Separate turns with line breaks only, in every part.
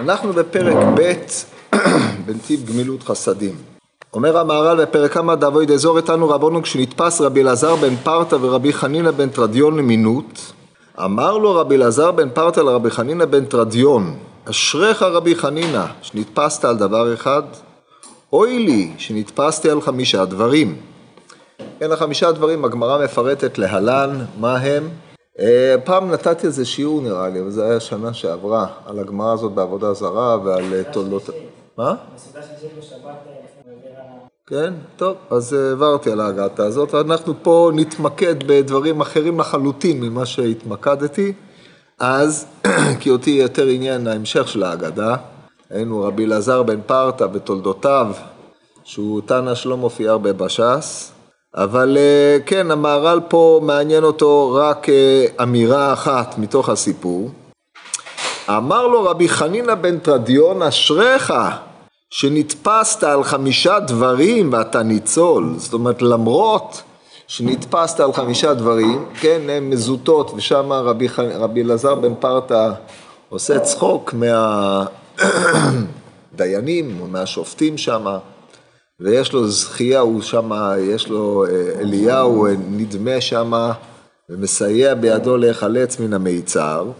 אנחנו בפרק ב' בנתיב גמילות חסדים. אומר המהר"ל בפרק כמה דאבוי דאזור איתנו רבונו כשנתפס רבי אלעזר בן פרתא ורבי חנינא בן תרדיון למינות. אמר לו רבי אלעזר בן פרתא לרבי חנינא בן תרדיון אשריך רבי חנינא שנתפסת על דבר אחד אוי לי שנתפסתי על חמישה דברים. כן, החמישה דברים הגמרא מפרטת להלן מה הם פעם נתתי איזה שיעור נראה לי, אבל זה היה שנה שעברה, על הגמרא הזאת בעבודה זרה ועל אה, תולדות... מה? כן, טוב, אז אה, העברתי על ההגעתה הזאת. אנחנו פה נתמקד בדברים אחרים לחלוטין ממה שהתמקדתי. אז, כי אותי יותר עניין ההמשך של ההגדה. היינו רבי אלעזר בן פרתא בתולדותיו, שהוא תנא שלא מופיע הרבה בש"ס. אבל אה, כן, המהר"ל פה מעניין אותו רק אה, אמירה אחת מתוך הסיפור. אמר לו רבי חנינא בן תרדיון, אשריך שנתפסת על חמישה דברים ואתה ניצול. זאת אומרת, למרות שנתפסת על חמישה דברים, כן, הם מזוטות, ושם רבי, רבי אלעזר בן פרתא עושה צחוק מהדיינים או מהשופטים שמה. ויש לו זכייה, הוא שם, יש לו, אה, אליהו אה, נדמה שם ומסייע בידו להיחלץ מן המיצר.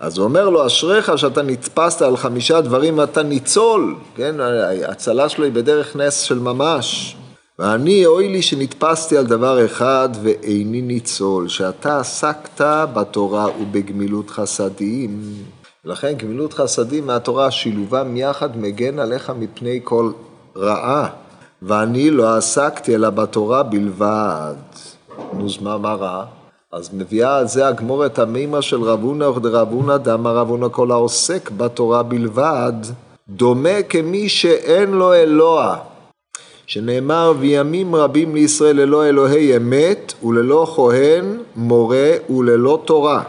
אז הוא אומר לו, אשריך שאתה נתפסת על חמישה דברים ואתה ניצול, כן, ההצלה שלו היא בדרך נס של ממש. ואני, אוי לי שנתפסתי על דבר אחד ואיני ניצול, שאתה עסקת בתורה ובגמילות חסדים. לכן גמילות חסדים מהתורה, שילובם יחד מגן עליך מפני כל רעה, ואני לא עסקתי אלא בתורה בלבד. נו, אז מה, רע? אז מביאה על זה הגמורת המימה של רב הונא דרב הונא דאמר רב הונא כל העוסק בתורה בלבד, דומה כמי שאין לו אלוה. שנאמר וימים רבים לישראל ללא אלוהי אמת וללא כהן מורה וללא תורה.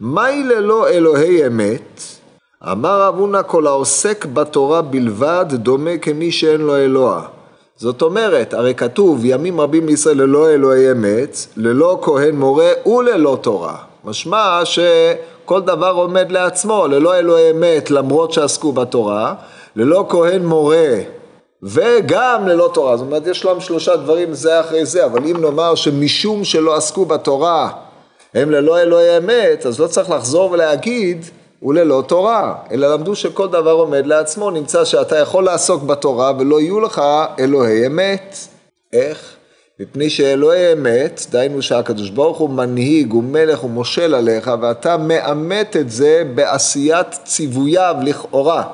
מהי ללא אלוהי אמת? אמר רב הונא כל העוסק בתורה בלבד דומה כמי שאין לו אלוה. זאת אומרת, הרי כתוב ימים רבים לישראל ללא אלוהי אמת, ללא כהן מורה וללא תורה. משמע שכל דבר עומד לעצמו, ללא אלוהי אמת למרות שעסקו בתורה, ללא כהן מורה וגם ללא תורה. זאת אומרת, יש להם שלושה דברים זה אחרי זה, אבל אם נאמר שמשום שלא עסקו בתורה הם ללא אלוהי אמת, אז לא צריך לחזור ולהגיד וללא תורה, אלא למדו שכל דבר עומד לעצמו, נמצא שאתה יכול לעסוק בתורה ולא יהיו לך אלוהי אמת. איך? מפני שאלוהי אמת, דהיינו שהקדוש ברוך הוא מנהיג, הוא מלך, הוא מושל עליך, ואתה מאמת את זה בעשיית ציווייו לכאורה.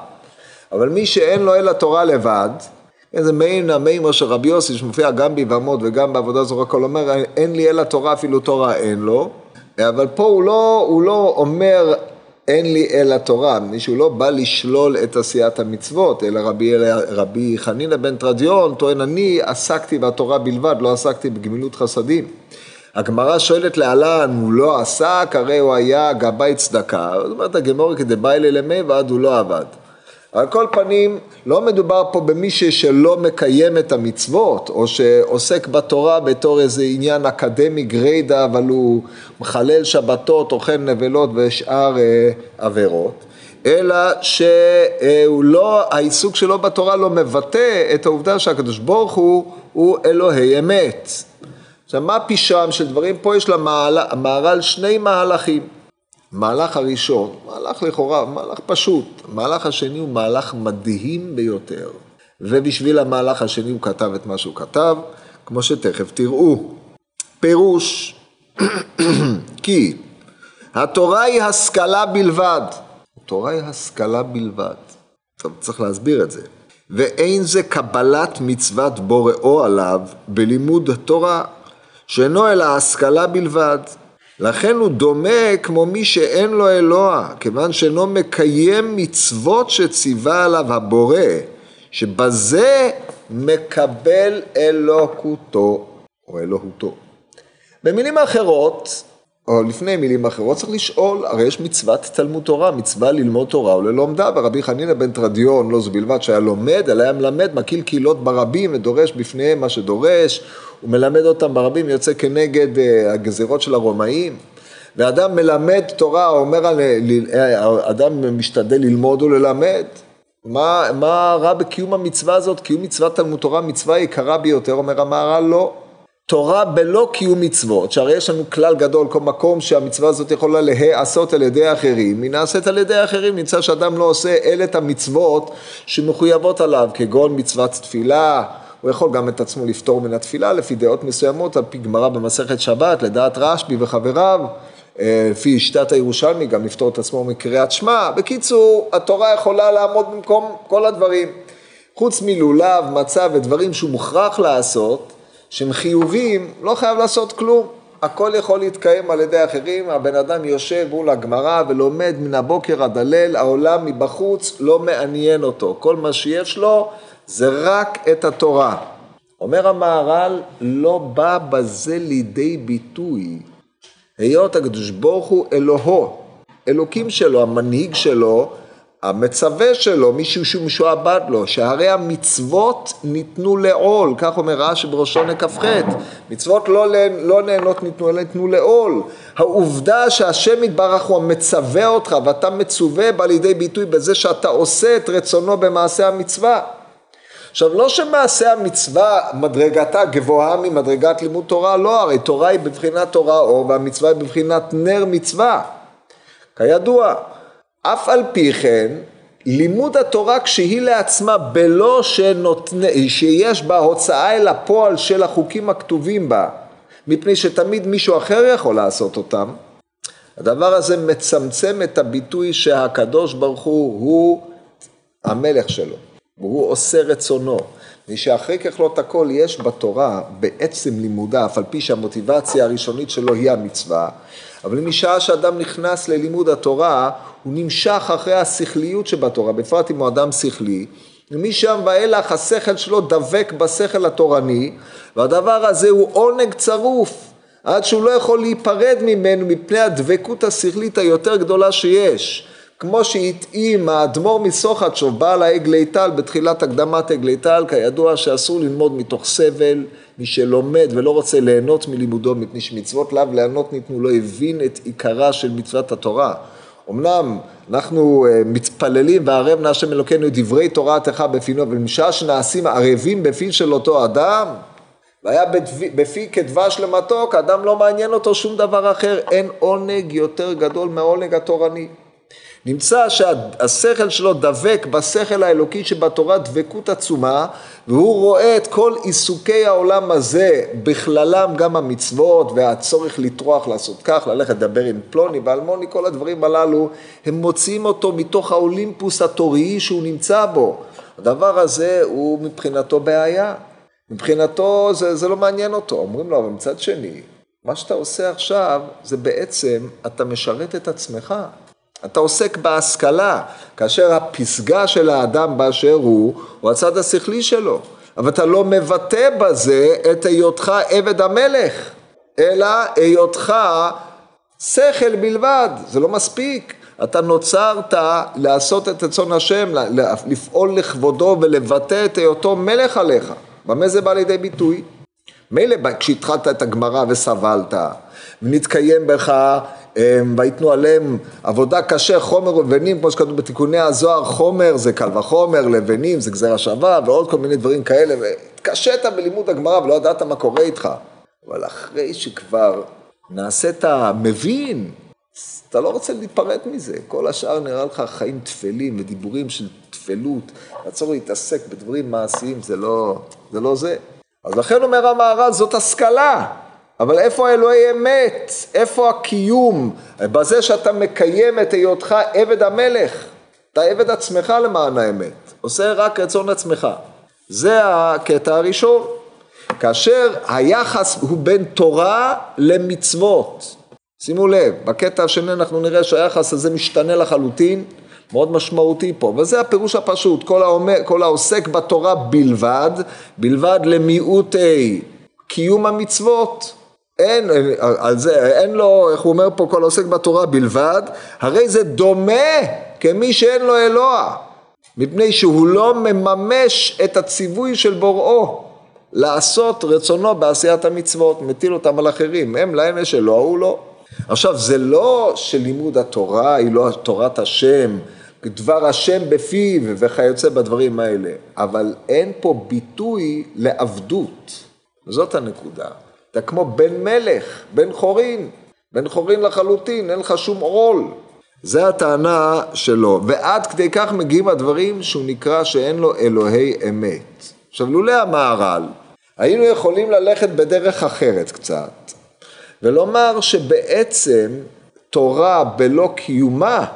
אבל מי שאין לו אלא תורה לבד, איזה מעין המימר של רבי יוסי שמופיע גם ביבמות וגם בעבודה זו כל אומר אין לי אלא תורה אפילו תורה אין לו אבל פה הוא לא, הוא לא אומר אין לי אלא תורה, מישהו לא בא לשלול את עשיית המצוות, אלא רבי, רבי חנינא בן תרדיון טוען, אני עסקתי בתורה בלבד, לא עסקתי בגמילות חסדים. הגמרא שואלת להלן, הוא לא עסק, הרי הוא היה גבאי צדקה, זאת אומרת הגמור כדבאי ללמי ועד הוא לא עבד. על כל פנים, לא מדובר פה במישהו שלא מקיים את המצוות, או שעוסק בתורה בתור איזה עניין אקדמי גריידא, אבל הוא מחלל שבתות, אוכל נבלות ושאר אה, עבירות, אלא שהוא לא, העיסוק שלו בתורה לא מבטא את העובדה שהקדוש ברוך הוא, הוא אלוהי אמת. עכשיו, מה פשרם של דברים? פה יש למהר"ל שני מהלכים. המהלך הראשון, מהלך לכאורה, מהלך פשוט. המהלך השני הוא מהלך מדהים ביותר. ובשביל המהלך השני הוא כתב את מה שהוא כתב, כמו שתכף תראו. פירוש, כי התורה היא השכלה בלבד. התורה היא השכלה בלבד. טוב, צריך להסביר את זה. ואין זה קבלת מצוות בוראו עליו בלימוד התורה, שאינו אלא השכלה בלבד. לכן הוא דומה כמו מי שאין לו אלוה, כיוון שאינו מקיים מצוות שציווה עליו הבורא, שבזה מקבל אלוקותו או אלוהותו. במילים אחרות, או לפני מילים אחרות, צריך לשאול, הרי יש מצוות תלמוד תורה, מצווה ללמוד תורה וללומדה, ורבי חנינא בן תרדיון, לא זו בלבד שהיה לומד, אלא היה מלמד, מקיל קהילות ברבים ודורש בפניהם מה שדורש, הוא מלמד אותם ברבים, יוצא כנגד uh, הגזירות של הרומאים. ואדם מלמד תורה, אומר, אדם משתדל ללמוד וללמד, מה, מה רע בקיום המצווה הזאת? קיום מצוות תלמוד תורה מצווה יקרה ביותר, אומר המהר"ל לא. תורה בלא קיום מצוות, שהרי יש לנו כלל גדול, כל מקום שהמצווה הזאת יכולה להיעשות על ידי אחרים, היא נעשית על ידי אחרים, נמצא שאדם לא עושה אלה את המצוות שמחויבות עליו, כגון מצוות תפילה, הוא יכול גם את עצמו לפטור מן התפילה לפי דעות מסוימות, על פי גמרא במסכת שבת, לדעת רשב"י וחבריו, אה, לפי שיטת הירושלמי, גם לפטור את עצמו מקריאת שמע. בקיצור, התורה יכולה לעמוד במקום כל הדברים. חוץ מלולב, מצה ודברים שהוא מוכרח לעשות, שהם חיובים, לא חייב לעשות כלום. הכל יכול להתקיים על ידי אחרים, הבן אדם יושב מול הגמרא ולומד מן הבוקר עד הליל, העולם מבחוץ לא מעניין אותו. כל מה שיש לו זה רק את התורה. אומר המהר"ל, לא בא בזה לידי ביטוי. היות הקדוש ברוך הוא אלוהו, אלוקים שלו, המנהיג שלו, המצווה שלו, מישהו שהוא משועבד לו, שהרי המצוות ניתנו לעול, כך אומר רש"י בראשון לכ"ח, מצוות לא, לא נהנות ניתנו, אלא ניתנו לעול. העובדה שהשם יתברך הוא המצווה אותך ואתה מצווה בא לידי ביטוי בזה שאתה עושה את רצונו במעשה המצווה. עכשיו לא שמעשה המצווה מדרגתה גבוהה ממדרגת לימוד תורה, לא, הרי תורה היא בבחינת תורה אור והמצווה היא בבחינת נר מצווה, כידוע. אף על פי כן, לימוד התורה כשהיא לעצמה בלא שנותני, שיש בה הוצאה אל הפועל של החוקים הכתובים בה, מפני שתמיד מישהו אחר יכול לעשות אותם, הדבר הזה מצמצם את הביטוי שהקדוש ברוך הוא הוא המלך שלו. והוא עושה רצונו. ושאחרי ככלות הכל יש בתורה, בעצם לימודה, אף על פי שהמוטיבציה הראשונית שלו היא המצווה, אבל משעה שאדם נכנס ללימוד התורה, הוא נמשך אחרי השכליות שבתורה, בפרט אם הוא אדם שכלי, ומשם ואילך השכל שלו דבק בשכל התורני, והדבר הזה הוא עונג צרוף, עד שהוא לא יכול להיפרד ממנו מפני הדבקות השכלית היותר גדולה שיש. כמו שהתאים האדמו"ר מסוחצ'וב, בעל העגלי טל, בתחילת הקדמת עגלי טל, כידוע שאסור ללמוד מתוך סבל, מי שלומד ולא רוצה ליהנות מלימודו, מפני שמצוות לאו ליהנות ניתנו, לא הבין את עיקרה של מצוות התורה. אמנם אנחנו אה, מתפללים וערב נא השם אלוקינו דברי תורתך בפינו, אבל משעה שנעשים ערבים בפי של אותו אדם, והיה בפי כדבש למתוק, האדם לא מעניין אותו שום דבר אחר, אין עונג יותר גדול מהעונג התורני. נמצא שהשכל שלו דבק בשכל האלוקי שבתורה דבקות עצומה והוא רואה את כל עיסוקי העולם הזה, בכללם גם המצוות והצורך לטרוח לעשות כך, ללכת לדבר עם פלוני ואלמוני, כל הדברים הללו, הם מוציאים אותו מתוך האולימפוס התוראי שהוא נמצא בו. הדבר הזה הוא מבחינתו בעיה. מבחינתו זה, זה לא מעניין אותו. אומרים לו, אבל מצד שני, מה שאתה עושה עכשיו זה בעצם, אתה משרת את עצמך. אתה עוסק בהשכלה, כאשר הפסגה של האדם באשר הוא, הוא הצד השכלי שלו. אבל אתה לא מבטא בזה את היותך עבד המלך, אלא היותך שכל בלבד, זה לא מספיק. אתה נוצרת לעשות את רצון השם, לפעול לכבודו ולבטא את היותו מלך עליך. במה זה בא לידי ביטוי? מילא כשהתחלת את הגמרא וסבלת, ונתקיים בך ויתנו עליהם עבודה קשה, חומר ולבנים, כמו שכתוב בתיקוני הזוהר, חומר זה קל וחומר, לבנים זה גזירה שווה, ועוד כל מיני דברים כאלה, והתקשית בלימוד הגמרא ולא ידעת מה קורה איתך. אבל אחרי שכבר נעשית מבין, אתה לא רוצה להיפרד מזה. כל השאר נראה לך חיים טפלים ודיבורים של טפלות, לעצור להתעסק בדברים מעשיים, זה לא זה. לא זה. אז לכן אומר המהר"ל, זאת השכלה. אבל איפה האלוהי אמת? איפה הקיום? בזה שאתה מקיים את היותך עבד המלך. אתה עבד עצמך למען האמת. עושה רק רצון עצמך. זה הקטע הראשון. כאשר היחס הוא בין תורה למצוות. שימו לב, בקטע השני אנחנו נראה שהיחס הזה משתנה לחלוטין, מאוד משמעותי פה, וזה הפירוש הפשוט, כל, האומר, כל העוסק בתורה בלבד, בלבד למיעוטי קיום המצוות. אין, על זה, אין לו, איך הוא אומר פה, כל העוסק בתורה בלבד, הרי זה דומה כמי שאין לו אלוה, מפני שהוא לא מממש את הציווי של בוראו לעשות רצונו בעשיית המצוות, מטיל אותם על אחרים, הם להם יש אלוה, הוא לא. עכשיו, זה לא שלימוד התורה היא לא תורת השם, דבר השם בפיו וכיוצא בדברים האלה, אבל אין פה ביטוי לעבדות, זאת הנקודה. אתה כמו בן מלך, בן חורין, בן חורין לחלוטין, אין לך שום עול. זה הטענה שלו, ועד כדי כך מגיעים הדברים שהוא נקרא שאין לו אלוהי אמת. עכשיו, לולא המהר"ל, היינו יכולים ללכת בדרך אחרת קצת, ולומר שבעצם תורה בלא קיומה,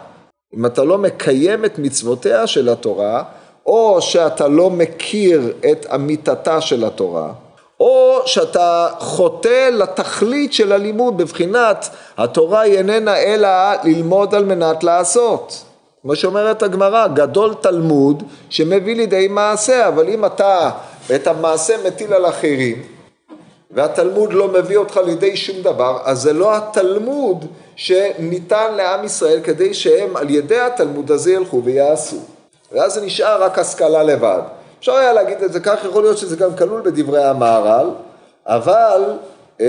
אם אתה לא מקיים את מצוותיה של התורה, או שאתה לא מכיר את אמיתתה של התורה, או שאתה חוטא לתכלית של הלימוד בבחינת התורה היא איננה אלא ללמוד על מנת לעשות. כמו שאומרת הגמרא, גדול תלמוד שמביא לידי מעשה, אבל אם אתה את המעשה מטיל על אחרים והתלמוד לא מביא אותך לידי שום דבר, אז זה לא התלמוד שניתן לעם ישראל כדי שהם על ידי התלמוד הזה ילכו ויעשו. ואז זה נשאר רק השכלה לבד. אפשר היה להגיד את זה כך, יכול להיות שזה גם כלול בדברי המהר"ל, אבל אה,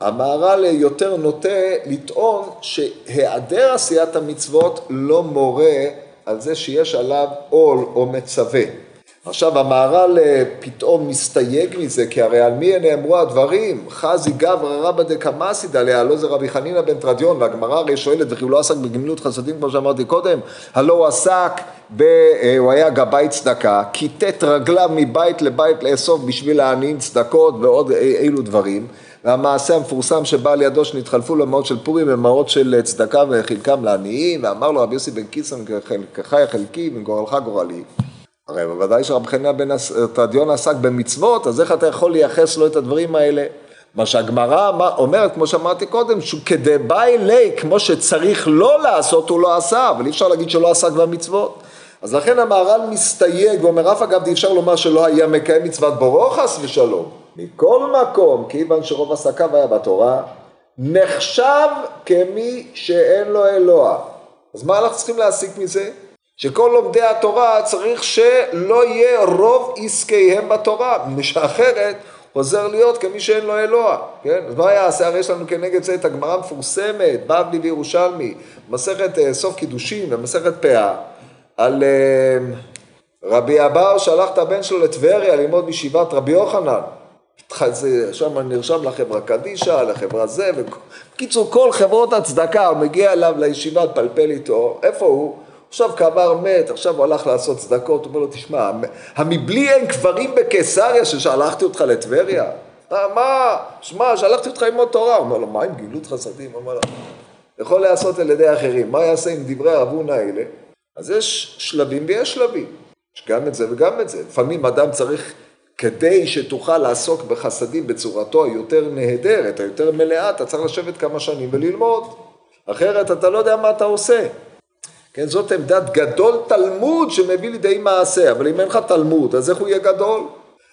המהר"ל יותר נוטה לטעון שהיעדר עשיית המצוות לא מורה על זה שיש עליו עול או מצווה. עכשיו המהר"ל אה, פתאום מסתייג מזה, כי הרי על מי נאמרו הדברים? חזי גברא רבא דקמאסיד עליה, לא זה רבי חנינא בן תרדיון, והגמרא הרי שואלת, וכי הוא לא עסק בגמילות חסדים כמו שאמרתי קודם, הלא הוא עסק, ב, אה, הוא היה גבאי צדקה, כיתת רגליו מבית לבית לאסוף בשביל העניים צדקות ועוד אילו דברים. והמעשה המפורסם שבא על ידו שנתחלפו לו מעות של פורים ומעות של צדקה וחלקם לעניים, ואמר לו רבי יוסי בן קיסון, כחי חלקי וגורלך גורלי. הרי בוודאי שרבי חנינא בן תרדיון עסק במצוות, אז איך אתה יכול לייחס לו את הדברים האלה? מה שהגמרא אומרת, כמו שאמרתי קודם, שכדבאי ליה, כמו שצריך לא לעשות, הוא לא עשה, אבל אי אפשר להגיד שלא עסק במצוות. אז לכן המהר"ל מסתייג, ואומר אף אגב אי אפשר לומר שלא היה מקיים מצוות בורו חס ושלום. מכל מקום, כיוון שרוב עסקיו היה בתורה, נחשב כמי שאין לו אלוה. אז מה אנחנו צריכים להסיק מזה? שכל לומדי התורה צריך שלא יהיה רוב עסקיהם בתורה, מפני שאחרת עוזר להיות כמי שאין לו אלוה, כן? אז מה יעשה? הרי יש לנו כנגד זה את הגמרא המפורסמת, בבלי וירושלמי, מסכת אה, סוף קידושין ומסכת פאה, על אה, רבי אבאו שלח את הבן שלו לטבריה ללמוד בישיבת רבי יוחנן. שם נרשם לחברה קדישא, לחברה זה, בקיצור כל חברות הצדקה, הוא מגיע אליו לישיבה, פלפל איתו, איפה הוא? עכשיו קבר מת, עכשיו הוא הלך לעשות צדקות, הוא אומר לו, תשמע, המבלי אין קברים בקיסריה ששלחתי אותך לטבריה? מה, שמע, שלחתי אותך ללמוד תורה. הוא אומר לו, מה עם גילות חסדים? הוא אומר לו, יכול להיעשות על ידי אחרים, מה יעשה עם דברי הרבונה האלה? אז יש שלבים ויש שלבים, יש גם את זה וגם את זה. לפעמים אדם צריך, כדי שתוכל לעסוק בחסדים בצורתו היותר נהדרת, היותר מלאה, אתה צריך לשבת כמה שנים וללמוד. אחרת אתה לא יודע מה אתה עושה. כן, זאת עמדת גדול תלמוד שמביא לידי מעשה, אבל אם אין לך תלמוד, אז איך הוא יהיה גדול?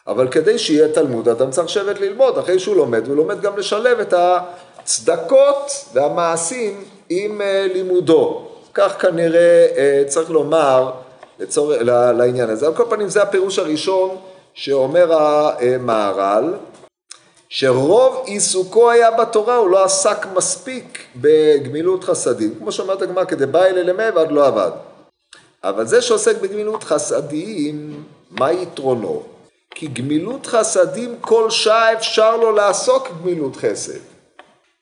אבל כדי שיהיה תלמוד, אדם צריך לשבת ללמוד, אחרי שהוא לומד, הוא לומד גם לשלב את הצדקות והמעשים עם אה, לימודו. כך כנראה אה, צריך לומר לצור... לעניין הזה. על כל פנים זה הפירוש הראשון שאומר המהר"ל. שרוב עיסוקו היה בתורה, הוא לא עסק מספיק בגמילות חסדים. כמו שאומרת הגמרא, כדי בא אלה למי ועד לא עבד. אבל זה שעוסק בגמילות חסדים, מה יתרונו? כי גמילות חסדים כל שעה אפשר לו לעסוק גמילות חסד.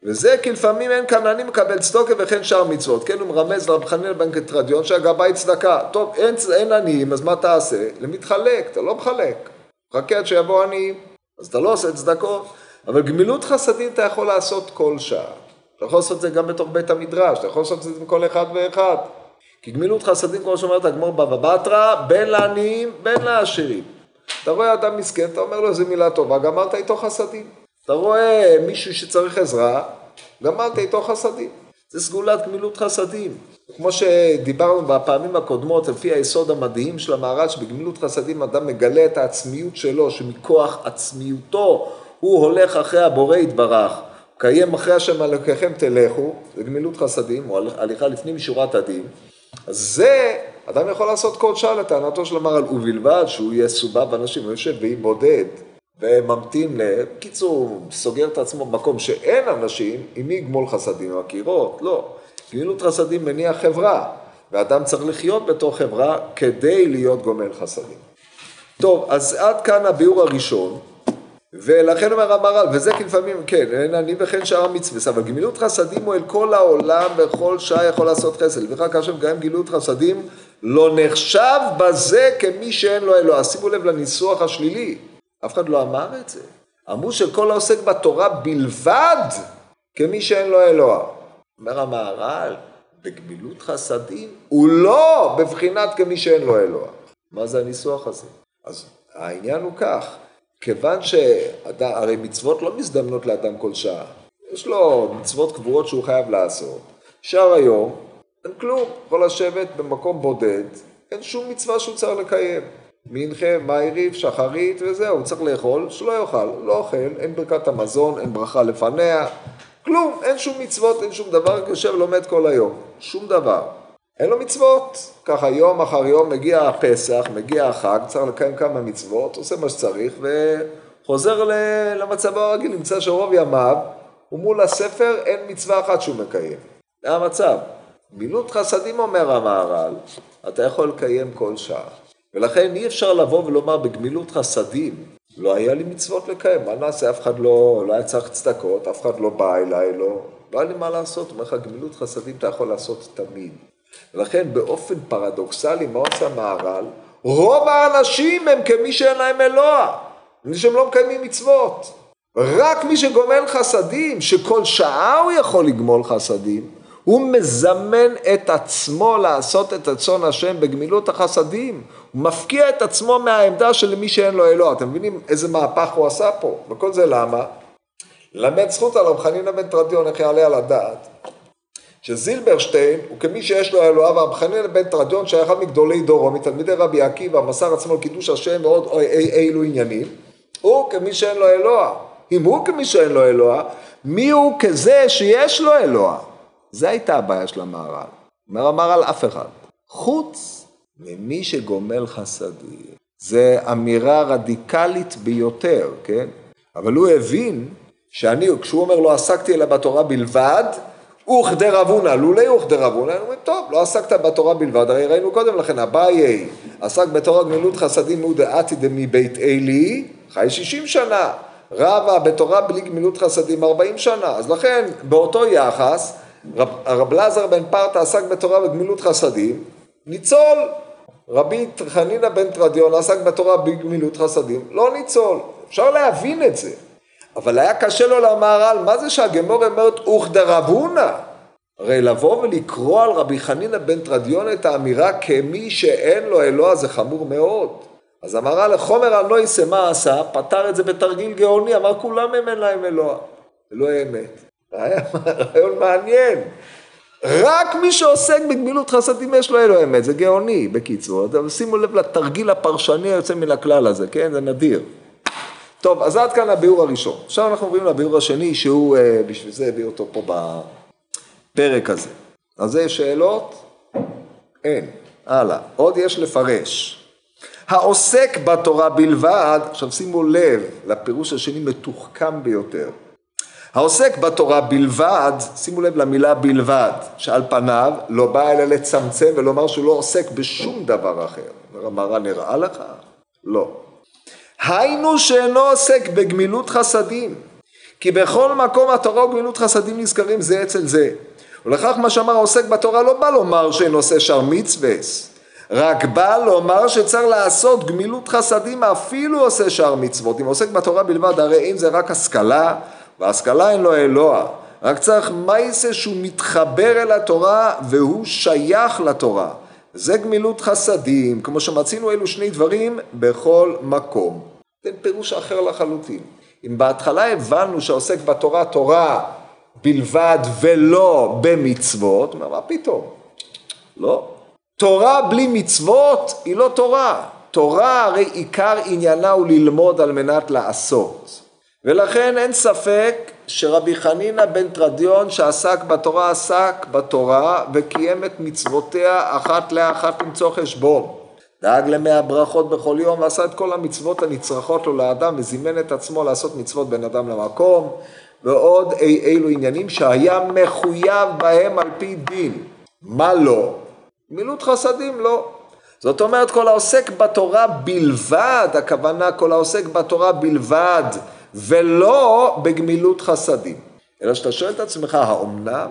וזה כי לפעמים אין כאן אני מקבל צדוקה וכן שאר מצוות. כן, הוא מרמז לרב חנין בן קטרדיון שהגבאי צדקה. טוב, אין, אין עניים, אז מה תעשה? למתחלק, אתה לא מחלק. חכה עד שיבוא עניים. אז אתה לא עושה צדקות. אבל גמילות חסדים אתה יכול לעשות כל שעה. אתה יכול לעשות את זה גם בתוך בית המדרש, אתה יכול לעשות את זה עם כל אחד ואחד. כי גמילות חסדים, כמו שאומרת הגמור בבא בתרא, בין לעניים, בין לעשירים. אתה רואה אדם מסכן, אתה אומר לו איזה מילה טובה, גמרת איתו חסדים. אתה רואה מישהו שצריך עזרה, גמרת איתו חסדים. זה סגולת גמילות חסדים. כמו שדיברנו בפעמים הקודמות, לפי היסוד המדהים של המהר"ל, שבגמילות חסדים אדם מגלה את העצמיות שלו, שמכוח עצמיותו הוא הולך אחרי הבורא יתברך, קיים אחרי השם אלוקיכם תלכו, זה גמילות חסדים, או הליכה לפנים משורת הדין, אז זה, אדם יכול לעשות כל שעה לטענתו של המהר"ל, ובלבד שהוא יהיה סובב אנשים, הוא יושב ואי בודד, וממתין ל... בקיצור, סוגר את עצמו במקום שאין אנשים, עם מי יגמול חסדים? הקירות? לא. גמילות חסדים מניע חברה, ואדם צריך לחיות בתור חברה כדי להיות גומל חסדים. טוב, אז עד כאן הביאור הראשון, ולכן אומר המהר"ל, וזה כי לפעמים, כן, אין אני וכן שאר המצווה, אבל גמילות חסדים הוא אל כל העולם וכל שעה יכול לעשות חסד. וכך כאשר גם גמילות חסדים לא נחשב בזה כמי שאין לו אלוה. שימו לב לניסוח השלילי, אף אחד לא אמר את זה. אמרו שכל העוסק בתורה בלבד כמי שאין לו אלוה. אומר המהר"ל, בגמילות חסדים הוא לא בבחינת כמי שאין לו אלוה. מה זה הניסוח הזה? אז העניין הוא כך, כיוון שהרי מצוות לא מזדמנות לאדם כל שעה, יש לו מצוות קבועות שהוא חייב לעשות. שער היום, אין כלום, יכול לשבת במקום בודד, אין שום מצווה שהוא צריך לקיים. מנחה, מעריב, שחרית וזהו, הוא צריך לאכול, שלא יאכל, לא אוכל, אין ברכת המזון, אין ברכה לפניה, כלום, אין שום מצוות, אין שום דבר, יושב ולומד כל היום, שום דבר. אין לו מצוות. ככה יום אחר יום מגיע הפסח, מגיע החג, צריך לקיים כמה מצוות, עושה מה שצריך וחוזר למצב הרגיל, נמצא שרוב ימיו ומול הספר אין מצווה אחת שהוא מקיים. זה המצב. מילות חסדים אומר המהר"ל, אתה יכול לקיים כל שעה. ולכן אי אפשר לבוא ולומר בגמילות חסדים, לא היה לי מצוות לקיים, מה נעשה? אף אחד לא, לא היה צריך צדקות, אף אחד לא בא אליי, לא, לא היה לי מה לעשות. אומר לך, גמילות חסדים אתה יכול לעשות תמיד. ולכן באופן פרדוקסלי, מה עושה המהר"ל? רוב האנשים הם כמי שאין להם אלוה, מי שהם לא מקיימים מצוות. רק מי שגומל חסדים, שכל שעה הוא יכול לגמול חסדים, הוא מזמן את עצמו לעשות את רצון השם בגמילות החסדים. הוא מפקיע את עצמו מהעמדה של מי שאין לו אלוה. אתם מבינים איזה מהפך הוא עשה פה? וכל זה למה? למד זכות על רב חנינא בן תרדיון, איך יעלה על הדעת, שזילברשטיין הוא כמי שיש לו אלוהיו, ורב חנינא בן תרדיון שהיה אחד מגדולי דורו, מתלמידי רבי עקיבא, מסר עצמו לקידוש השם ועוד אילו עניינים, הוא כמי שאין לו אלוה. אם הוא כמי שאין לו אלוה, מי הוא כזה שיש לו אלוה? זה הייתה הבעיה של המהר"ל. אומר המהר"ל אף אחד. חוץ ממי שגומל חסדים. זה אמירה רדיקלית ביותר, כן? אבל הוא הבין שאני, כשהוא אומר לא עסקתי אלא בתורה בלבד, וכדרבונה, לולי וכדרבונה, הם אומרים, טוב, לא עסקת בתורה בלבד, הרי ראינו קודם לכן, אביי עסק בתורה גמילות חסדים הוא דעתי דמבית אלי, חי שישים שנה, רבה בתורה בלי גמילות חסדים ארבעים שנה, אז לכן באותו יחס, רב, רב לזר בן פרטה עסק בתורה בגמילות חסדים, ניצול, רבי חנינא בן תרדיון עסק בתורה בגמילות חסדים, לא ניצול, אפשר להבין את זה. אבל היה קשה לו למהר"ל, מה זה שהגמור אומרת אוכדרבונה? הרי לבוא ולקרוא על רבי חנינא בן תרדיון את האמירה כמי שאין לו אלוה זה חמור מאוד. אז המהר"ל לחומר על לא יישא מה עשה, פתר את זה בתרגיל גאוני, אמר כולם הם אין להם אלוה. אלוהי אמת. היה רעיון מעניין. רק מי שעוסק בגמילות חסדים יש לו אלוהי אמת, זה גאוני בקיצור. שימו לב לתרגיל הפרשני היוצא מן הכלל הזה, כן? זה נדיר. טוב, אז עד כאן הביאור הראשון. עכשיו אנחנו עוברים לביאור השני, שהוא, אה, בשביל זה הביא אותו פה בפרק הזה. אז זה שאלות? אין. הלאה. עוד יש לפרש. העוסק בתורה בלבד, עכשיו שימו לב, לפירוש השני מתוחכם ביותר. העוסק בתורה בלבד, שימו לב למילה בלבד, שעל פניו לא בא אלא לצמצם ולומר שהוא לא עוסק בשום דבר אחר. אומר נראה לך? לא. היינו שאינו עוסק בגמילות חסדים, כי בכל מקום התורה וגמילות חסדים נזכרים זה אצל זה. ולכך מה שאמר העוסק בתורה לא בא לומר שאין עושה שר מצווה, רק בא לומר שצריך לעשות גמילות חסדים אפילו עושה שאר מצוות. אם עוסק בתורה בלבד, הרי אם זה רק השכלה, והשכלה אין לו אלוה. רק צריך מייסה שהוא מתחבר אל התורה והוא שייך לתורה. זה גמילות חסדים, כמו שמצינו אלו שני דברים בכל מקום. זה פירוש אחר לחלוטין. אם בהתחלה הבנו שעוסק בתורה תורה בלבד ולא במצוות, מה פתאום? לא. תורה בלי מצוות היא לא תורה. תורה הרי עיקר עניינה הוא ללמוד על מנת לעשות. ולכן אין ספק שרבי חנינא בן תרדיון שעסק בתורה עסק בתורה וקיים את מצוותיה אחת לאחת למצוא חשבון. דאג למאה ברכות בכל יום ועשה את כל המצוות הנצרכות לו לאדם וזימן את עצמו לעשות מצוות בין אדם למקום ועוד אי אילו עניינים שהיה מחויב בהם על פי דין. מה לא? גמילות חסדים לא. זאת אומרת כל העוסק בתורה בלבד, הכוונה כל העוסק בתורה בלבד ולא בגמילות חסדים. אלא שאתה שואל את עצמך, האומנם?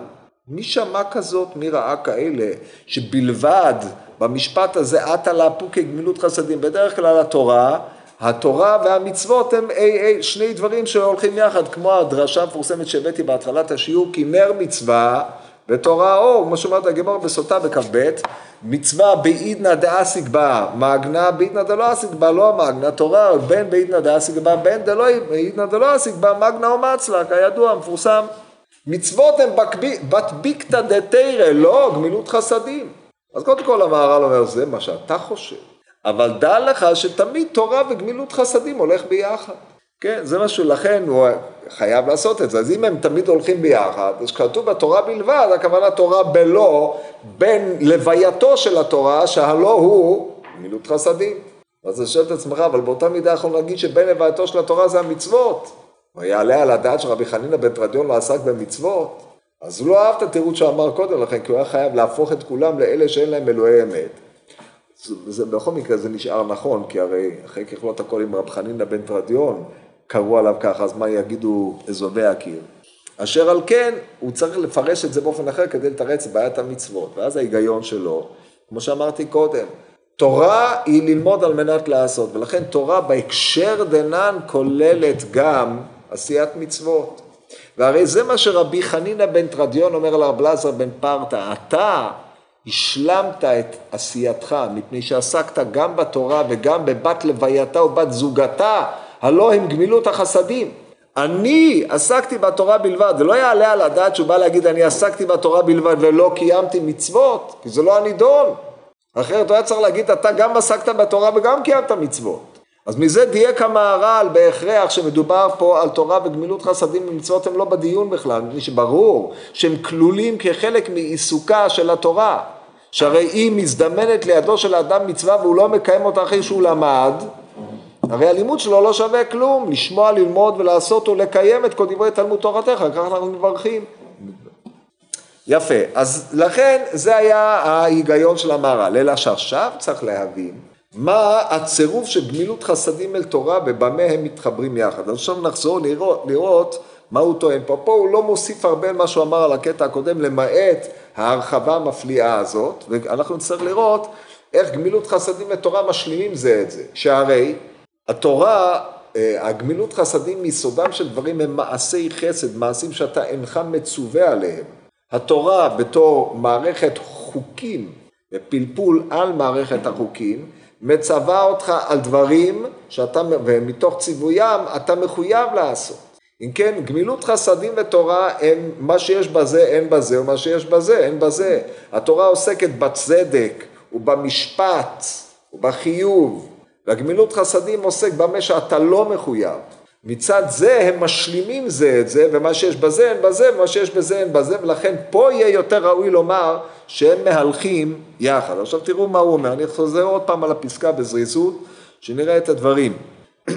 מי שמע כזאת, מי ראה כאלה, שבלבד במשפט הזה עטה לאפו כגמילות חסדים. בדרך כלל התורה, התורה והמצוות הם אי, אי, שני דברים שהולכים יחד, כמו הדרשה המפורסמת שהבאתי בהתחלת השיעור, כי נר מצווה ותורה אור, כמו שאומרת הגמור בסוטה בכ"ב, מצווה בעידנא דאסיג בה, מגנא בעידנא דלא אסיג בה, לא המגנא, תורה בין בעידנא דאסיג בה, בין דלא בעידנא דלא אסיג בה, מגנא ומצלא, כידוע, מפורסם. מצוות הן בת ביקתא דתרא, לא גמילות חסדים. אז קודם כל המהר"ל אומר, זה מה שאתה חושב. אבל דע לך שתמיד תורה וגמילות חסדים הולך ביחד. כן, זה משהו, לכן הוא חייב לעשות את זה. אז אם הם תמיד הולכים ביחד, אז כתוב בתורה בלבד, הכוונה תורה בלא, בין לווייתו של התורה, שהלא הוא גמילות חסדים. אז אתה שואל את עצמך, אבל באותה מידה יכול להגיד שבין לווייתו של התורה זה המצוות. ויעלה על הדעת שרבי חנינא בן תרדיון לא עסק במצוות. אז הוא לא אהב את התירוץ שאמר קודם לכן, כי הוא היה חייב להפוך את כולם לאלה שאין להם אלוהי אמת. זה, בכל מקרה זה נשאר נכון, כי הרי אחרי ככלות הכל עם רב חנינא בן תרדיון, קראו עליו ככה, אז מה יגידו אזובי הקיר? אשר על כן, הוא צריך לפרש את זה באופן אחר כדי לתרץ בעיית המצוות, ואז ההיגיון שלו, כמו שאמרתי קודם, תורה היא ללמוד על מנת לעשות, ולכן תורה בהקשר דנן כוללת גם עשיית מצוות. והרי זה מה שרבי חנינא בן תרדיון אומר לרב לזר בן פרתא, אתה השלמת את עשייתך, מפני שעסקת גם בתורה וגם בבת לווייתה ובת זוגתה, הלא הם גמילות החסדים. אני עסקתי בתורה בלבד, זה לא יעלה על הדעת שהוא בא להגיד אני עסקתי בתורה בלבד ולא קיימתי מצוות, כי זה לא הנידון. אחרת הוא היה צריך להגיד אתה גם עסקת בתורה וגם קיימת מצוות. אז מזה דייק המהר"ל בהכרח שמדובר פה על תורה וגמילות חסדים ומצוות הם לא בדיון בכלל, מפני שברור שהם כלולים כחלק מעיסוקה של התורה, שהרי היא מזדמנת לידו של האדם מצווה והוא לא מקיים אותה אחרי שהוא למד, הרי הלימוד שלו לא שווה כלום, לשמוע, ללמוד ולעשות ולקיים את כל דברי תלמוד תורתך, ככה אנחנו מברכים. יפה, אז לכן זה היה ההיגיון של המהר"ל, אלא שעכשיו צריך להבין מה הצירוף של גמילות חסדים אל תורה ובמה הם מתחברים יחד. אז עכשיו נחזור לראות, לראות מה הוא טוען פה. פה הוא לא מוסיף הרבה מה שהוא אמר על הקטע הקודם, למעט ההרחבה המפליאה הזאת, ואנחנו נצטרך לראות איך גמילות חסדים לתורה משלימים זה את זה. שהרי התורה, אה, הגמילות חסדים מיסודם של דברים הם מעשי חסד, מעשים שאתה אינך מצווה עליהם. התורה בתור מערכת חוקים ופלפול על מערכת החוקים, מצווה אותך על דברים שאתה, ומתוך ציוויים אתה מחויב לעשות. אם כן, גמילות חסדים ותורה הם מה שיש בזה אין בזה, ומה שיש בזה אין בזה. התורה עוסקת בצדק ובמשפט ובחיוב, והגמילות חסדים עוסק במה שאתה לא מחויב. מצד זה הם משלימים זה את זה, ומה שיש בזה אין בזה, ומה שיש בזה אין בזה, ולכן פה יהיה יותר ראוי לומר שהם מהלכים יחד. עכשיו תראו מה הוא אומר, אני חוזר עוד פעם על הפסקה בזריזות, שנראה את הדברים.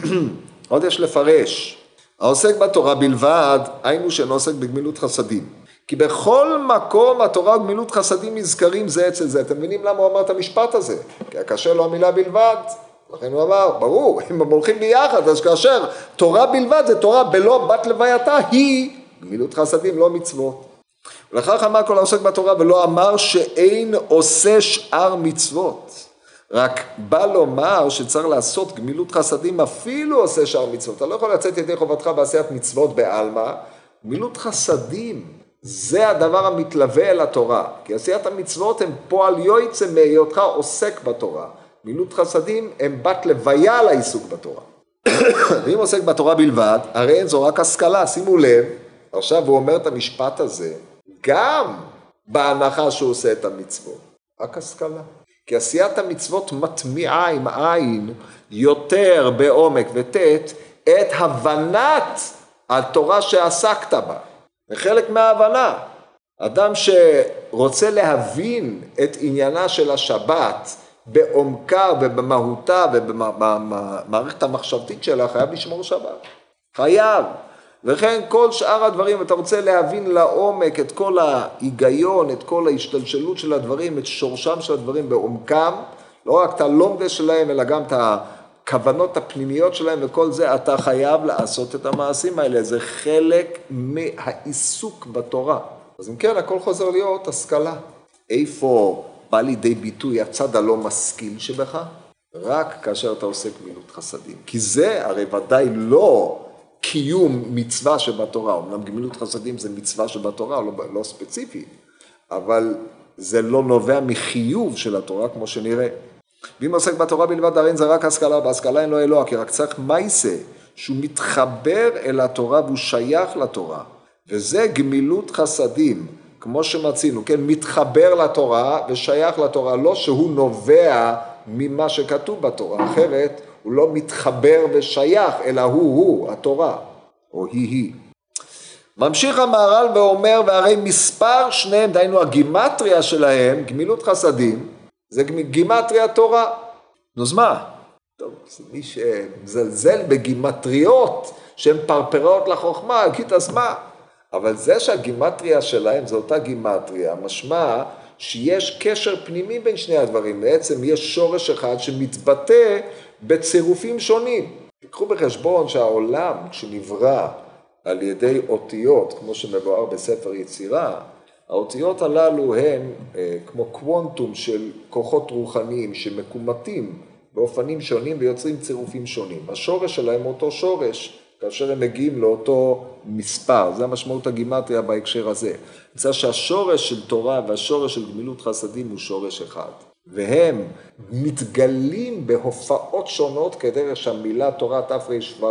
עוד יש לפרש, העוסק בתורה בלבד, היינו שאינו עוסק בגמילות חסדים. כי בכל מקום התורה וגמילות חסדים נזכרים זה אצל זה. אתם מבינים למה הוא אמר את המשפט הזה? כי קשה לו המילה בלבד. לכן הוא אמר, ברור, אם הם הולכים ביחד, אז כאשר תורה בלבד זה תורה בלא בת לווייתה, היא גמילות חסדים, לא מצוות. ולכך אמר כל העוסק בתורה ולא אמר שאין עושה שאר מצוות. רק בא לומר שצריך לעשות גמילות חסדים אפילו עושה שאר מצוות. אתה לא יכול לצאת ידי חובתך בעשיית מצוות בעלמא. גמילות חסדים זה הדבר המתלווה אל התורה. כי עשיית המצוות הם פועל יועצה מהיותך עוסק בתורה. גמילות חסדים הם בת לוויה לעיסוק בתורה. ואם עוסק בתורה בלבד, הרי אין זו רק השכלה. שימו לב, עכשיו הוא אומר את המשפט הזה, גם בהנחה שהוא עושה את המצוות. רק השכלה. כי עשיית המצוות מטמיעה עם עין יותר בעומק וט' את הבנת התורה שעסקת בה. זה חלק מההבנה. אדם שרוצה להבין את עניינה של השבת בעומקה ובמהותה ובמערכת המחשבתית שלה, חייב לשמור שבת. חייב. וכן כל שאר הדברים, אתה רוצה להבין לעומק את כל ההיגיון, את כל ההשתלשלות של הדברים, את שורשם של הדברים בעומקם, לא רק את הלומדה שלהם, אלא גם את הכוונות הפנימיות שלהם וכל זה, אתה חייב לעשות את המעשים האלה, זה חלק מהעיסוק בתורה. אז אם כן, הכל חוזר להיות השכלה. איפה בא לידי ביטוי הצד הלא משכיל שבך? רק כאשר אתה עושה גמילות חסדים. כי זה הרי ודאי לא קיום מצווה שבתורה, אמנם גמילות חסדים זה מצווה שבתורה, לא, לא ספציפי, אבל זה לא נובע מחיוב של התורה כמו שנראה. ואם עוסק בתורה בלבד, הרי זה רק השכלה, בהשכלה אין לו אלוה, כי רק צריך מייסה, שהוא מתחבר אל התורה והוא שייך לתורה. וזה גמילות חסדים, כמו שמצינו, כן, מתחבר לתורה ושייך לתורה, לא שהוא נובע ממה שכתוב בתורה, אחרת הוא לא מתחבר ושייך, אלא הוא-הוא, התורה, או היא-היא. ממשיך המהר"ל ואומר, והרי מספר שניהם, דהיינו הגימטריה שלהם, גמילות חסדים, זה גימטריה תורה. נו, אז מה? טוב, מי שמזלזל בגימטריות שהן פרפרות לחוכמה, אז מה? אבל זה שהגימטריה שלהם זו אותה גימטריה, משמע שיש קשר פנימי בין שני הדברים. בעצם יש שורש אחד שמתבטא בצירופים שונים. תיקחו בחשבון שהעולם, כשנברא על ידי אותיות, כמו שמבואר בספר יצירה, האותיות הללו הן אה, כמו קוונטום של כוחות רוחניים שמקומטים באופנים שונים ויוצרים צירופים שונים. השורש שלהם אותו שורש, כאשר הם מגיעים לאותו מספר, זה המשמעות הגימטריה בהקשר הזה. נמצא שהשורש של תורה והשורש של גמילות חסדים הוא שורש אחד. והם מתגלים בהופעות שונות כדרך שהמילה תורה תרש"ה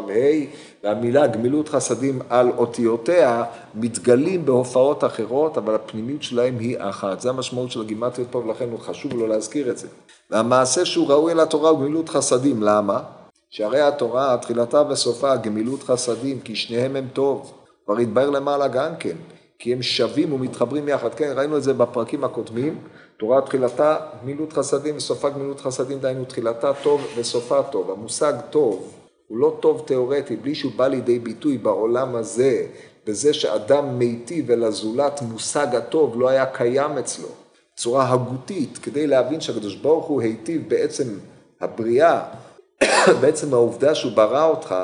והמילה גמילות חסדים על אותיותיה מתגלים בהופעות אחרות, אבל הפנימיות שלהם היא אחת. זה המשמעות של הגימטריות פה, ולכן הוא חשוב לו להזכיר את זה. והמעשה שהוא ראוי אל התורה הוא גמילות חסדים. למה? שהרי התורה, תחילתה וסופה, גמילות חסדים, כי שניהם הם טוב. כבר התבהר למעלה גם כן, כי הם שווים ומתחברים יחד. כן, ראינו את זה בפרקים הקודמים. תורה תחילתה גמילות חסדים וסופה גמילות חסדים, דהיינו תחילתה טוב וסופה טוב. המושג טוב הוא לא טוב תיאורטי, בלי שהוא בא לידי ביטוי בעולם הזה, בזה שאדם מיטיב ולזולת מושג הטוב לא היה קיים אצלו. צורה הגותית, כדי להבין שהקדוש ברוך הוא היטיב בעצם הבריאה, בעצם העובדה שהוא ברא אותך,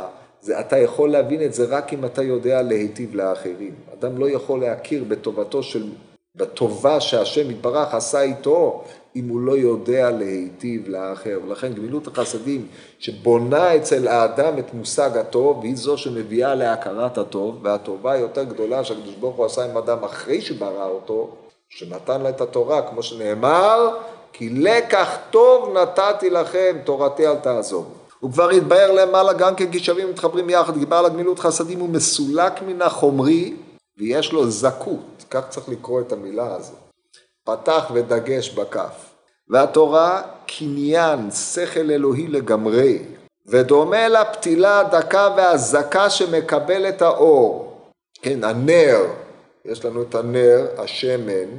זה אתה יכול להבין את זה רק אם אתה יודע להיטיב לאחרים. אדם לא יכול להכיר בטובתו של בטובה שהשם יתברך עשה איתו, אם הוא לא יודע להיטיב לאחר. ולכן גמילות החסדים שבונה אצל האדם את מושג הטוב, היא זו שמביאה להכרת הטוב, והטובה היותר גדולה שהקדוש ברוך הוא עשה עם אדם אחרי שברא אותו, שנתן לה את התורה, כמו שנאמר, כי לקח טוב נתתי לכם, תורתי אל תעזוב. הוא כבר התבהר למעלה גם כי שווים מתחברים יחד, דיבר על הגמילות חסדים, הוא מסולק מן החומרי ויש לו זכות, כך צריך לקרוא את המילה הזו. פתח ודגש בכף. והתורה קניין, שכל אלוהי לגמרי, ודומה לפתילה הדקה והזקה שמקבל את האור. כן, הנר, יש לנו את הנר, השמן,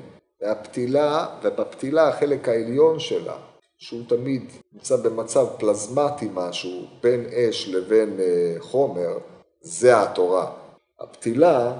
והפתילה, ובפתילה החלק העליון שלה, שהוא תמיד נמצא במצב פלזמטי משהו, בין אש לבין אה, חומר, זה התורה. הפתילה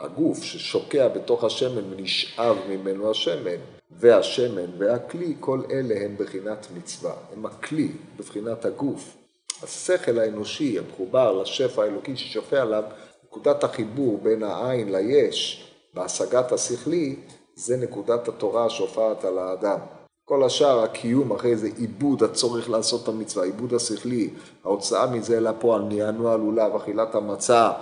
הגוף ששוקע בתוך השמן ונשאב ממנו השמן, והשמן והכלי, כל אלה הם בחינת מצווה, הם הכלי בבחינת הגוף. השכל האנושי המחובר לשפע האלוקי ששופע עליו, נקודת החיבור בין העין ליש בהשגת השכלי, זה נקודת התורה השופעת על האדם. כל השאר, הקיום אחרי זה, עיבוד הצורך לעשות את המצווה, עיבוד השכלי, ההוצאה מזה לפועל, נענו הלולב, אכילת המצה,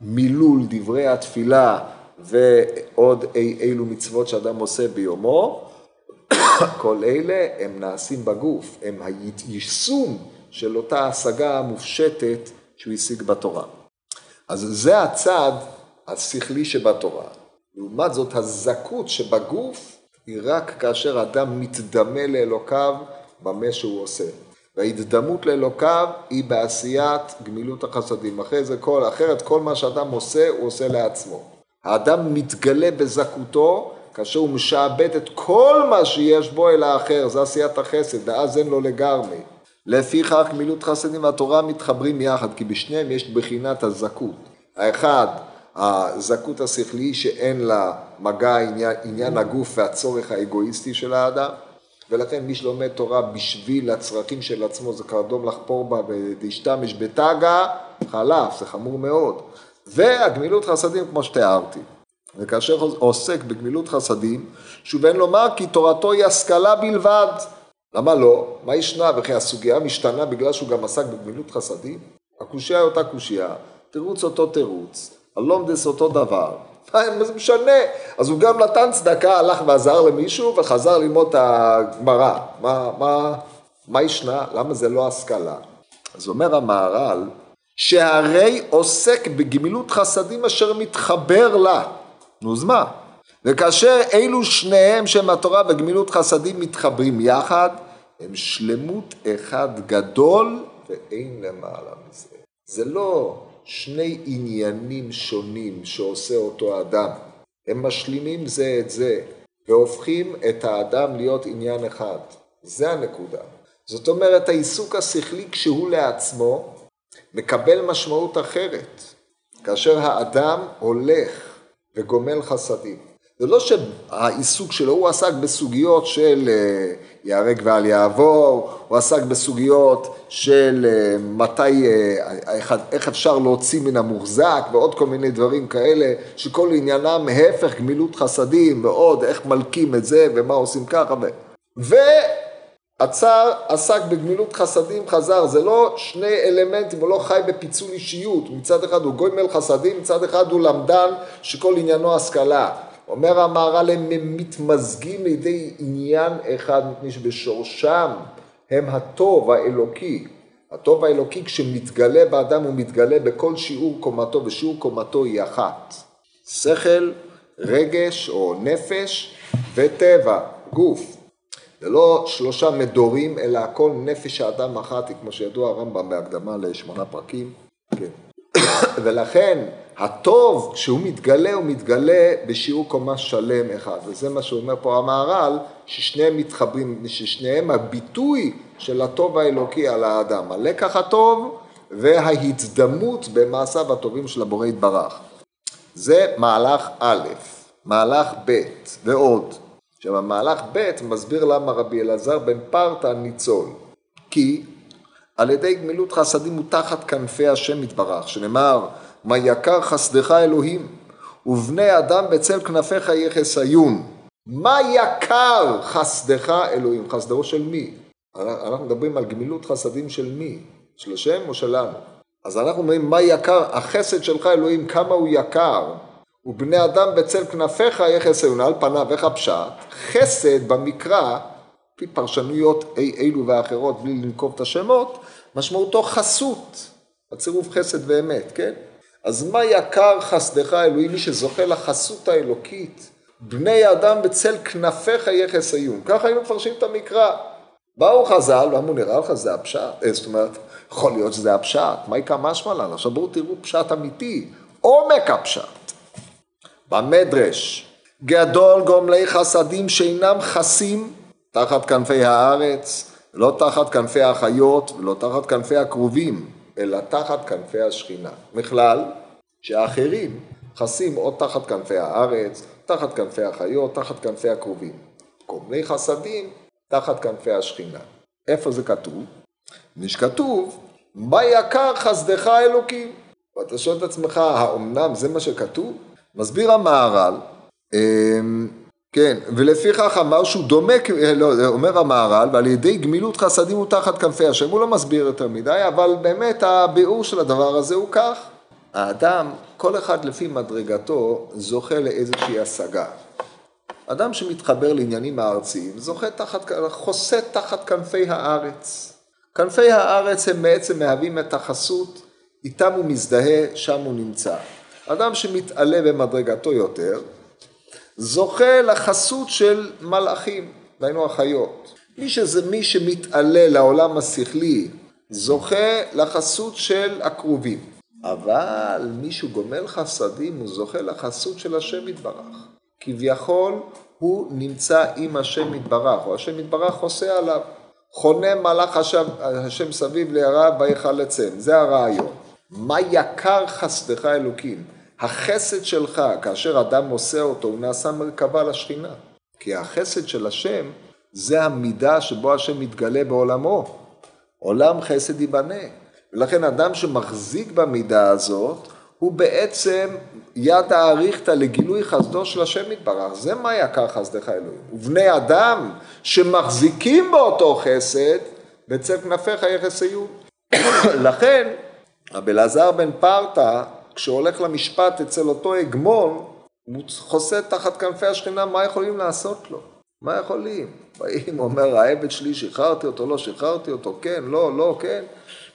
מילול דברי התפילה ועוד אי אילו מצוות שאדם עושה ביומו, כל אלה הם נעשים בגוף, הם היישום של אותה השגה המופשטת שהוא השיג בתורה. אז זה הצד השכלי שבתורה. לעומת זאת, הזכות שבגוף היא רק כאשר אדם מתדמה לאלוקיו במה שהוא עושה. וההזדמות לאלוקיו היא בעשיית גמילות החסדים. אחרי זה כל, אחרת כל מה שאדם עושה, הוא עושה לעצמו. האדם מתגלה בזכותו כאשר הוא משעבד את כל מה שיש בו אל האחר, זה עשיית החסד, ואז אין לו לגמרי. לפיכך גמילות חסדים והתורה מתחברים יחד, כי בשניהם יש בחינת הזכות. האחד, הזכות השכלי שאין לה מגע עניין, עניין הגוף והצורך האגואיסטי של האדם, ולכן מי שלומד תורה בשביל הצרכים של עצמו זה קרדום לחפור בה ולהשתמש בתגה, חלף, זה חמור מאוד. והגמילות חסדים כמו שתיארתי. וכאשר עוסק בגמילות חסדים, שוב אין לומר כי תורתו היא השכלה בלבד. למה לא? מה ישנה? וכי הסוגיה משתנה בגלל שהוא גם עסק בגמילות חסדים? הקושייה היא אותה קושייה, תירוץ אותו תירוץ, הלומדס אותו דבר. מה זה משנה? אז הוא גם נתן צדקה, הלך ועזר למישהו וחזר ללמוד את הגמרא. מה, מה, מה ישנה? למה זה לא השכלה? אז אומר המהר"ל, שהרי עוסק בגמילות חסדים אשר מתחבר לה. נו, אז מה? וכאשר אלו שניהם שהם התורה וגמילות חסדים מתחברים יחד, הם שלמות אחד גדול ואין למעלה מזה. זה לא שני עניינים שונים שעושה אותו אדם, הם משלימים זה את זה והופכים את האדם להיות עניין אחד. זה הנקודה. זאת אומרת, העיסוק השכלי כשהוא לעצמו מקבל משמעות אחרת. כאשר האדם הולך וגומל חסדים. זה לא שהעיסוק שלו, הוא עסק בסוגיות של אה, ייהרג ואל יעבור, הוא עסק בסוגיות של אה, מתי, אה, איך אפשר להוציא מן המוחזק ועוד כל מיני דברים כאלה, שכל עניינם ההפך גמילות חסדים ועוד איך מלקים את זה ומה עושים ככה ו... עצר, עסק בגמילות חסדים, חזר, זה לא שני אלמנטים, הוא לא חי בפיצול אישיות, מצד אחד הוא גוי חסדים, מצד אחד הוא למדן שכל עניינו השכלה. אומר המהר"ל, הם מתמזגים לידי עניין אחד, מפני שבשורשם הם הטוב האלוקי. הטוב האלוקי כשמתגלה באדם הוא מתגלה בכל שיעור קומתו, ושיעור קומתו היא אחת. שכל, רגש או נפש וטבע, גוף. זה לא שלושה מדורים, אלא הכל נפש האדם אחת, כמו שידוע הרמב"ם בהקדמה לשמונה פרקים. כן. ולכן הטוב, כשהוא מתגלה, הוא מתגלה בשיעור קומה שלם אחד. וזה מה שאומר פה המהר"ל, ששניהם מתחברים, ששניהם הביטוי של הטוב האלוקי על האדם. הלקח הטוב וההצדמות במעשיו הטובים של הבורא יתברך. זה מהלך א', מהלך ב' ועוד. עכשיו המהלך ב' מסביר למה רבי אלעזר בן פרתא ניצול. כי על ידי גמילות חסדים הוא תחת כנפי השם יתברך, שנאמר מה יקר חסדך אלוהים ובני אדם בצל כנפיך יחסיון. מה יקר חסדך אלוהים? חסדו של מי? אנחנו מדברים על גמילות חסדים של מי? של השם או שלנו? אז אנחנו אומרים מה יקר, החסד שלך אלוהים, כמה הוא יקר. ובני אדם בצל כנפיך יחסיון, על פניו איך הפשט? חסד במקרא, לפי פרשנויות אילו ואחרות, בלי לנקוב את השמות, משמעותו חסות, הצירוף חסד ואמת, כן? אז מה יקר חסדך אלוהים, מי שזוכה לחסות האלוקית, בני אדם בצל כנפיך יחסיון, ככה היינו מפרשים את המקרא. באו חז"ל ואמרו, נראה לך זה הפשט? אה, זאת אומרת, יכול להיות שזה הפשט, מה יקרה משמע לנו? עכשיו בואו תראו פשט אמיתי, עומק הפשט. במדרש, גדול גומלי חסדים שאינם חסים תחת כנפי הארץ, לא תחת כנפי החיות ולא תחת כנפי הקרובים, אלא תחת כנפי השכינה. בכלל, שהאחרים חסים או תחת כנפי הארץ, תחת כנפי החיות, תחת כנפי הקרובים. גומלי חסדים תחת כנפי השכינה. איפה זה כתוב? מי שכתוב, יקר חסדך אלוקים? ואתה שואל את עצמך, האומנם זה מה שכתוב? מסביר המהר"ל, אמ, כן, ולפיכך אמר שהוא דומה, לא, אומר המהר"ל, ועל ידי גמילות חסדים הוא תחת כנפי השם, הוא לא מסביר יותר מדי, אבל באמת הביאור של הדבר הזה הוא כך. האדם, כל אחד לפי מדרגתו, זוכה לאיזושהי השגה. אדם שמתחבר לעניינים הארציים, זוכה תחת, חוסה תחת כנפי הארץ. כנפי הארץ הם בעצם מהווים את החסות, איתם הוא מזדהה, שם הוא נמצא. אדם שמתעלה במדרגתו יותר, זוכה לחסות של מלאכים, דהיינו החיות. מי שזה מי שמתעלה לעולם השכלי, זוכה לחסות של הקרובים. אבל מי שהוא גומל חסדים, הוא זוכה לחסות של השם יתברך. כביכול, הוא נמצא עם השם יתברך, או השם יתברך חוסה עליו. חונה מלאך השם, השם סביב לירה ויחלצם, זה הרעיון. מה יקר חסדך אלוקים? החסד שלך, כאשר אדם עושה אותו, הוא נעשה מרכבה לשכינה. כי החסד של השם זה המידה שבו השם מתגלה בעולמו. עולם חסד ייבנה. ולכן אדם שמחזיק במידה הזאת, הוא בעצם יד האריכתא לגילוי חסדו של השם יתברך. זה מה יקר חסדך אלוהים. ובני אדם שמחזיקים באותו חסד, בצל כנפיך יחסיון. לכן, רבי אלעזר בן פרתא, כשהוא הולך למשפט אצל אותו הגמון, הוא חוסה תחת כנפי השכינה, מה יכולים לעשות לו? מה יכולים? באים, אומר, העבד שלי, שחררתי אותו, לא שחררתי אותו, כן, לא, לא, כן.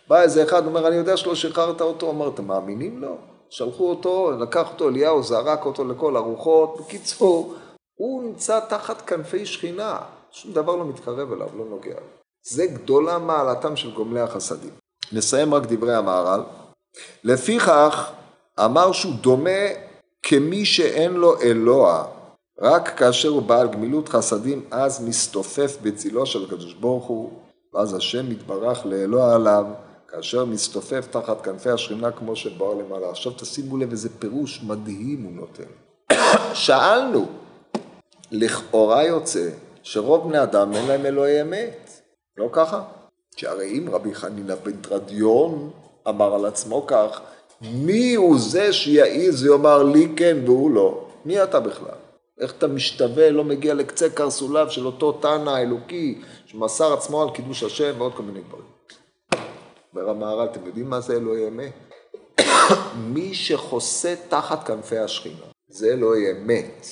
בא איזה אחד, אומר, אני יודע שלא שחררת אותו, אומר, אתם מאמינים לו? שלחו אותו, לקח אותו אליהו, זרק אותו לכל הרוחות. בקיצור, הוא נמצא תחת כנפי שכינה, שום דבר לא מתקרב אליו, לא נוגע. זה גדולה מעלתם של גומלי החסדים. נסיים רק דברי המהר"ל. לפיכך, אמר שהוא דומה כמי שאין לו אלוה, רק כאשר הוא בעל גמילות חסדים, אז מסתופף בצילו של הקדוש ברוך הוא, ואז השם יתברך לאלוה עליו, כאשר מסתופף תחת כנפי השכינה כמו שבאו למעלה. עכשיו תשימו לב איזה פירוש מדהים הוא נותן. שאלנו, לכאורה יוצא שרוב בני אדם אין להם אלוהי אמת, לא ככה? שהרי אם רבי חנינא בן תרדיון אמר על עצמו כך, מי הוא זה שיעז ויאמר לי כן והוא לא? מי אתה בכלל? איך אתה משתווה, לא מגיע לקצה קרסוליו של אותו תנא האלוקי שמסר עצמו על קידוש השם ועוד כל מיני דברים. אומר המהר"ל, אתם יודעים מה זה אלוהי אמת? מי שחוסה תחת כנפי השכינה, זה אלוהי אמת.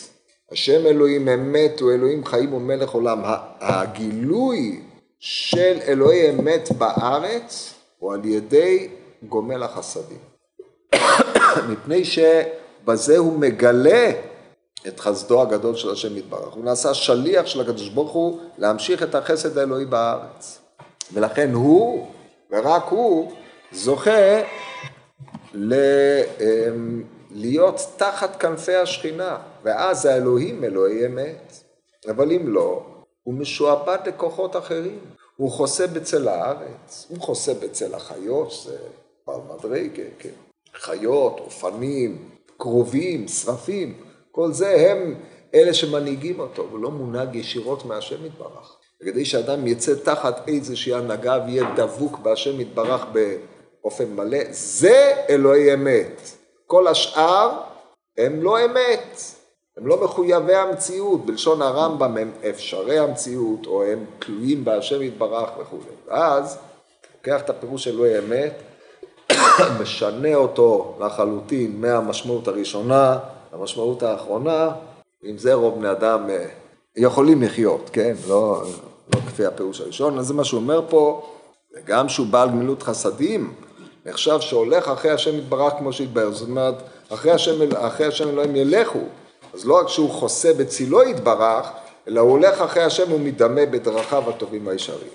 השם אלוהים אמת הוא אלוהים חיים ומלך עולם. הגילוי של אלוהי אמת בארץ הוא על ידי גומל החסדים. מפני שבזה הוא מגלה את חסדו הגדול של השם יתברך. הוא נעשה שליח של הקדוש ברוך הוא להמשיך את החסד האלוהי בארץ. ולכן הוא, ורק הוא, זוכה ל... אמ, להיות תחת כנפי השכינה, ואז האלוהים אלוהי אמת. אבל אם לא, הוא משועבד לכוחות אחרים. הוא חוסה בצל הארץ, הוא חוסה בצל החיות, שזה בר מדרגה, כן. חיות, אופנים, קרובים, שרפים, כל זה הם אלה שמנהיגים אותו, הוא לא מונהג ישירות מהשם יתברך. וכדי שאדם יצא תחת איזושהי הנהגה ויהיה דבוק בהשם יתברך באופן מלא, זה אלוהי אמת. כל השאר הם לא אמת, הם לא מחויבי המציאות, בלשון הרמב"ם הם אפשרי המציאות, או הם תלויים בהשם יתברך וכולי. ואז, לוקח את הפירוש אלוהי אמת, משנה אותו לחלוטין מהמשמעות הראשונה למשמעות האחרונה, עם זה רוב בני אדם אה, יכולים לחיות, כן? לא, לא כפי הפירוש הראשון, אז זה מה שהוא אומר פה, וגם שהוא בעל גמילות חסדים, נחשב שהולך אחרי השם יתברך כמו שהתבהר, זאת אומרת, אחרי השם, אחרי השם אלוהים ילכו, אז לא רק שהוא חוסה בצילו יתברך, אלא הוא הולך אחרי השם ומדמה בדרכיו הטובים והישרים.